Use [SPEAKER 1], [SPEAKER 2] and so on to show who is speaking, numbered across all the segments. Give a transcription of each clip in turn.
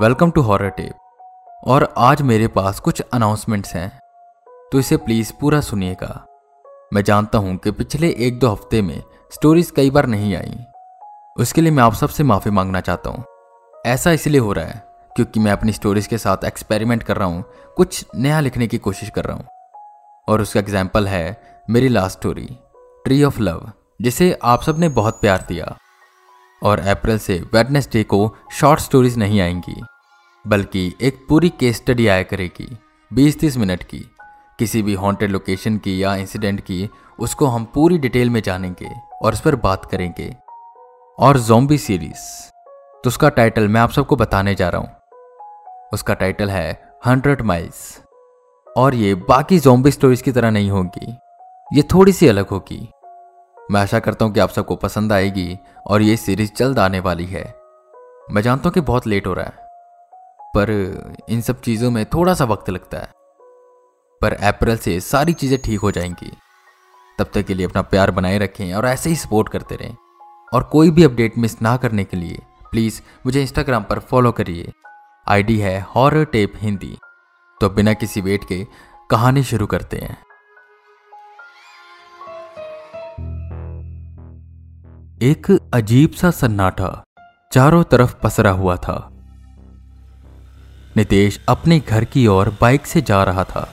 [SPEAKER 1] Welcome to horror tape. और आज मेरे पास कुछ अनाउंसमेंट्स हैं। तो इसे प्लीज़ पूरा सुनिएगा। मैं जानता हूँ कि पिछले एक दो हफ़्ते में स्टोरीज कई बार नहीं आई। उसके लिए मैं आप सबसे माफ़ी मांगना चाहता हूँ। ऐसा इसलिए हो रहा है क्योंकि मैं अपनी स्टोरीज के साथ एक्सपेरिमेंट कर रहा हूँ, कुछ नया लिखने की कोशिश कर रहा हूँ। और उसका एग्ज़ाम्पल है मेरी last story tree of love जिसे आप सबने बहुत प्यार दिया। और अप्रैल से वेडनेसडे को शॉर्ट स्टोरीज नहीं आएँगी, बल्कि एक पूरी केस स्टडी आया करेगी 20-30 मिनट की। किसी भी हॉन्टेड लोकेशन की या इंसिडेंट की, उसको हम पूरी डिटेल में जानेंगे और उस पर बात करेंगे। और जोम्बी सीरीज़ तो उसका टाइटल मैं आप सबको बताने जा रहा हूँ। उसका टाइटल है हंड्रेड माइल्स और ये बाकी जोम्बी स्टोरीज की तरह नहीं होगी, ये थोड़ी सी अलग होगी। मैं आशा करता हूँ कि आप सबको पसंद आएगी और ये सीरीज़ जल्द आने वाली है। मैं जानता हूँ कि बहुत लेट हो रहा है, पर इन सब चीज़ों में थोड़ा सा वक्त लगता है। पर अप्रैल से सारी चीज़ें ठीक हो जाएँगी। तब तक के लिए अपना प्यार बनाए रखें और ऐसे ही सपोर्ट करते रहें। और कोई भी अपडेट मिस ना करने के लिए प्लीज़ मुझे इंस्टाग्राम पर फॉलो करिए। आईडी है हॉरर टेप हिंदी तो बिना किसी वेट के कहानी शुरू करते हैं। एक अजीब सा सन्नाटा चारों तरफ़ पसरा हुआ था। नितेश अपने घर की ओर बाइक से जा रहा था।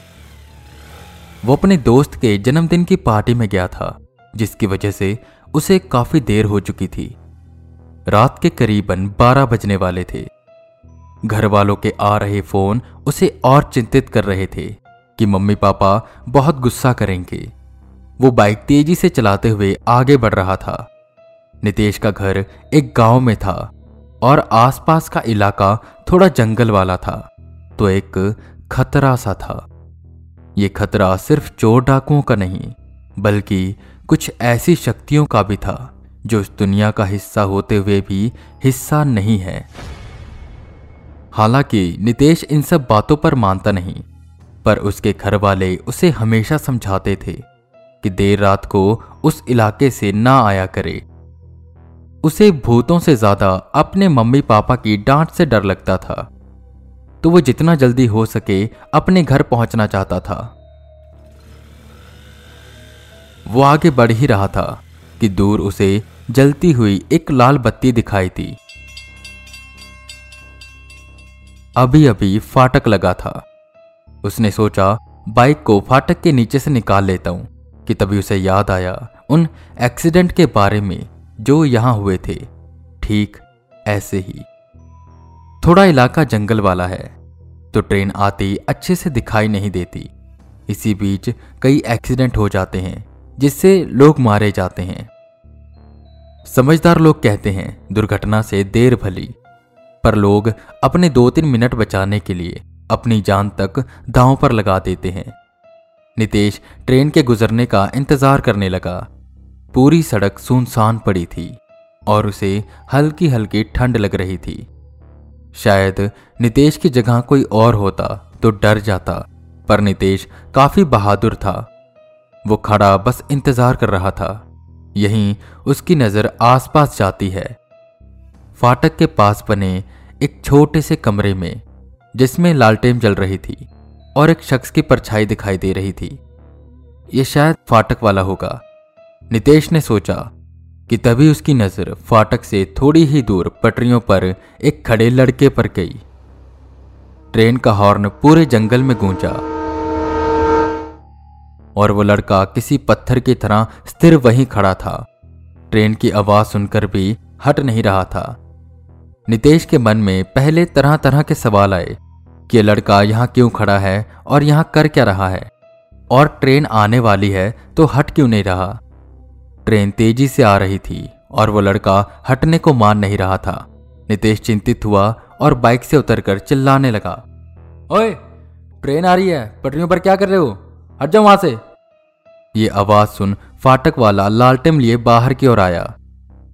[SPEAKER 1] वो अपने दोस्त के जन्मदिन की पार्टी में गया था, जिसकी वजह से उसे काफ़ी देर हो चुकी थी। रात के करीबन 12 बजने वाले थे। घर वालों के आ रहे फ़ोन उसे और चिंतित कर रहे थे कि मम्मी पापा बहुत गुस्सा करेंगे। वो बाइक तेज़ी से चलाते हुए आगे बढ़ रहा था। नितेश का घर एक गाँव में था और आसपास का इलाका थोड़ा जंगल वाला था तो एक खतरा सा था। ये खतरा सिर्फ़ चोर डाकुओं का नहीं, बल्कि कुछ ऐसी शक्तियों का भी था, जो इस दुनिया का हिस्सा होते हुए भी हिस्सा नहीं है। हालाँकि नितेश इन सब बातों पर मानता नहीं, पर उसके घर वाले उसे हमेशा समझाते थे कि देर रात को उस इलाके से ना आया करे। उसे भूतों से ज़्यादा अपने मम्मी पापा की डांट से डर लगता था। तो वो जितना जल्दी हो सके अपने घर पहुँचना चाहता था। वो आगे बढ़ ही रहा था कि दूर उसे जलती हुई एक लाल बत्ती दिखाई थी। अभी अभी फाटक लगा था। उसने सोचा, बाइक को फाटक के नीचे से निकाल लेता हूँ। कि तभी उसे याद आया उन एक्सीडेंट के बारे में। जो यहाँ हुए थे, ठीक ऐसे ही। थोड़ा इलाका जंगल वाला है तो ट्रेन आती अच्छे से दिखाई नहीं देती। इसी बीच कई एक्सीडेंट हो जाते हैं, जिससे लोग मारे जाते हैं। समझदार लोग कहते हैं, दुर्घटना से देर भली। पर लोग अपने दो तीन मिनट बचाने के लिए अपनी जान तक दांव पर लगा देते हैं। नितेश ट्रेन के गुजरने का इंतज़ार करने लगा। पूरी सड़क सुनसान पड़ी थी और उसे हल्की हल्की ठंड लग रही थी। शायद नितेश की जगह कोई और होता तो डर जाता, पर नितेश काफ़ी बहादुर था। वो खड़ा बस इंतज़ार कर रहा था। यहीं उसकी नज़र आसपास जाती है। फाटक के पास बने एक छोटे से कमरे में, जिसमें लालटेन जल रही थी और एक शख्स की परछाई दिखाई दे रही थी। यह शायद फाटक वाला होगा। नितेश ने सोचा कि तभी उसकी नज़र फाटक से थोड़ी ही दूर पटरियों पर एक खड़े लड़के पर गई। ट्रेन का हॉर्न पूरे जंगल में गूंजा और वो लड़का किसी पत्थर की तरह स्थिर वहीं खड़ा था। ट्रेन की आवाज़ सुनकर भी हट नहीं रहा था। नितेश के मन में पहले तरह तरह के सवाल आए कि लड़का यहाँ क्यों खड़ा है और यहाँ कर क्या रहा है? और ट्रेन आने वाली है तो हट क्यों नहीं रहा? ट्रेन तेज़ी से आ रही थी और वो लड़का हटने को मान नहीं रहा था। नितेश चिंतित हुआ और बाइक से उतरकर चिल्लाने लगा। ओए, ट्रेन आ रही है, पटरियों पर क्या कर रहे हो? हट जाओ वहाँ से। ये आवाज़ सुन फाटक वाला लालटेम लिए बाहर की ओर आया,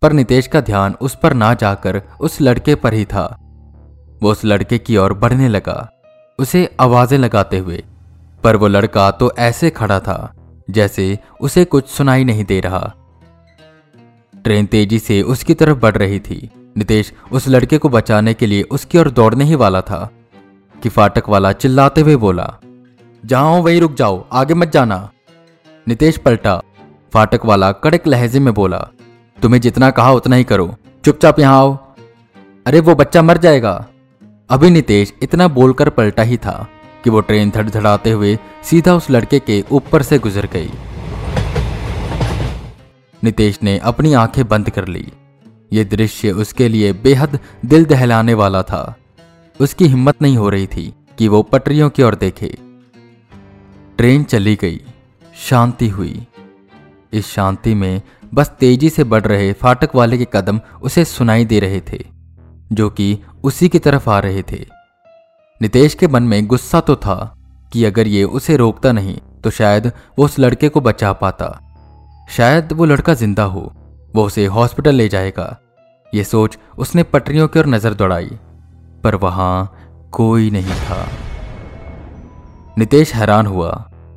[SPEAKER 1] पर नितेश का ध्यान उस पर ना जाकर उस लड़के पर ही था। वो उस लड़के की ओर बढ़ने लगा, उसे आवाज़ें लगाते हुए, पर वो लड़का तो ऐसे खड़ा था जैसे उसे कुछ सुनाई नहीं दे रहा। ट्रेन तेज़ी से उसकी तरफ़ बढ़ रही थी। नितेश उस लड़के को बचाने के लिए उसकी ओर दौड़ने ही वाला था। कि फाटक वाला चिल्लाते हुए बोला जहाँ हो वहीं रुक जाओ, आगे मत जाना। नितेश पलटा। फाटक वाला कड़क लहजे में बोला, तुम्हें जितना कहा उतना ही करो। चुपचाप यहाँ आओ। अरे, वो बच्चा मर जाएगा। अभी नितेश इतना बोलकर पलटा ही था कि वो ट्रेन धड़धड़ाते हुए सीधा उस लड़के के ऊपर से गुजर गई। नितेश ने अपनी आँखें बंद कर ली। ये दृश्य उसके लिए बेहद दिल दहलाने वाला था। उसकी हिम्मत नहीं हो रही थी कि वो पटरियों की ओर देखे। ट्रेन चली गई। शांति हुई। इस शांति में बस तेज़ी से बढ़ रहे फाटक वाले के कदम उसे सुनाई दे रहे थे, जो कि उसी की तरफ़ आ रहे थे। नितेश के मन में गुस्सा तो था कि अगर ये उसे रोकता नहीं तो शायद वो उस लड़के को बचा पाता। शायद वो लड़का ज़िंदा हो, वो उसे हॉस्पिटल ले जाएगा। ये सोच उसने पटरियों की ओर नज़र दौड़ाई, पर वहाँ कोई नहीं था। नितेश हैरान हुआ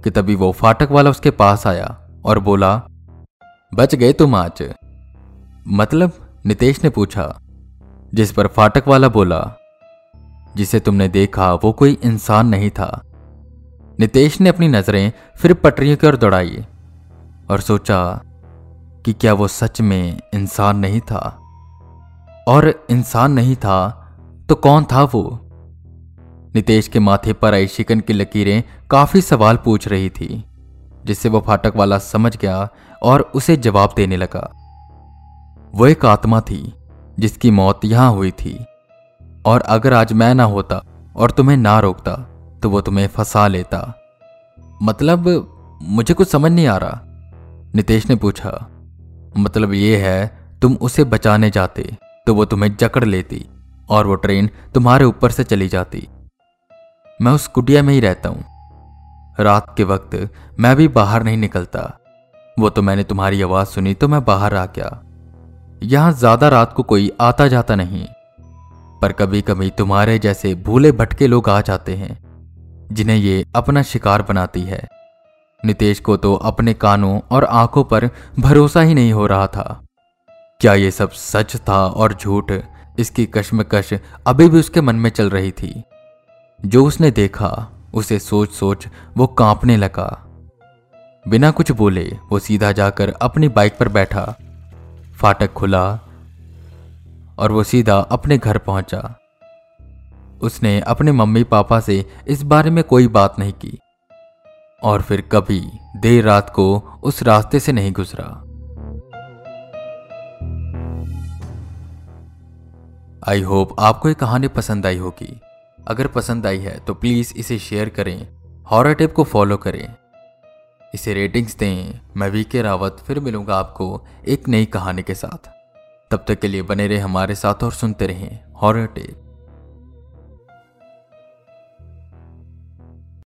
[SPEAKER 1] कि तभी वो फाटक वाला उसके पास आया और बोला, बच गए तुम आज। मतलब नितेश ने पूछा, जिस पर फाटक वाला बोला, जिसे तुमने देखा वो कोई इंसान नहीं था। नितेश ने अपनी नज़रें फिर पटरियों की ओर दौड़ाई। और सोचा कि क्या वो सच में इंसान नहीं था। और इंसान नहीं था तो कौन था वो? नितेश के माथे पर आई शिकन की लकीरें काफ़ी सवाल पूछ रही थी, जिससे वो फाटक वाला समझ गया और उसे जवाब देने लगा। वो एक आत्मा थी, जिसकी मौत यहाँ हुई थी। और अगर आज मैं ना होता और तुम्हें ना रोकता तो वो तुम्हें फंसा लेता। मतलब मुझे कुछ समझ नहीं आ रहा। नितेश ने पूछा मतलब ये है, तुम उसे बचाने जाते तो वो तुम्हें जकड़ लेती, और वो ट्रेन तुम्हारे ऊपर से चली जाती। मैं उस कुटिया में ही रहता हूँ। रात के वक्त मैं भी बाहर नहीं निकलता। वो तो मैंने तुम्हारी आवाज़ सुनी तो मैं बाहर आ गया। यहाँ ज़्यादा रात को कोई आता जाता नहीं। पर कभी कभी तुम्हारे जैसे भूले भटके लोग आ जाते हैं, जिन्हें ये अपना शिकार बनाती है। नितेश को तो अपने कानों और आँखों पर भरोसा ही नहीं हो रहा था। क्या ये सब सच था और झूठ? इसकी कश्मकश अभी भी उसके मन में चल रही थी। जो उसने देखा, उसे सोच सोच वो कांपने लगा। बिना कुछ बोले, वो सीधा जाकर अपनी बाइक पर बैठा। फाटक खुला और वो सीधा अपने घर पहुँचा। उसने अपने मम्मी पापा से इस बारे में कोई बात नहीं की। और फिर कभी देर रात को उस रास्ते से नहीं गुजरा। आई होप आपको ये कहानी पसंद आई होगी। अगर पसंद आई है तो प्लीज़ इसे शेयर करें हॉरर टिप को फॉलो करें। इसे रेटिंग्स दें, मैं वी के रावत, फिर मिलूँगा आपको एक नई कहानी के साथ। तब तक के लिए बने रहे हमारे साथ और सुनते रहें हॉरर टिप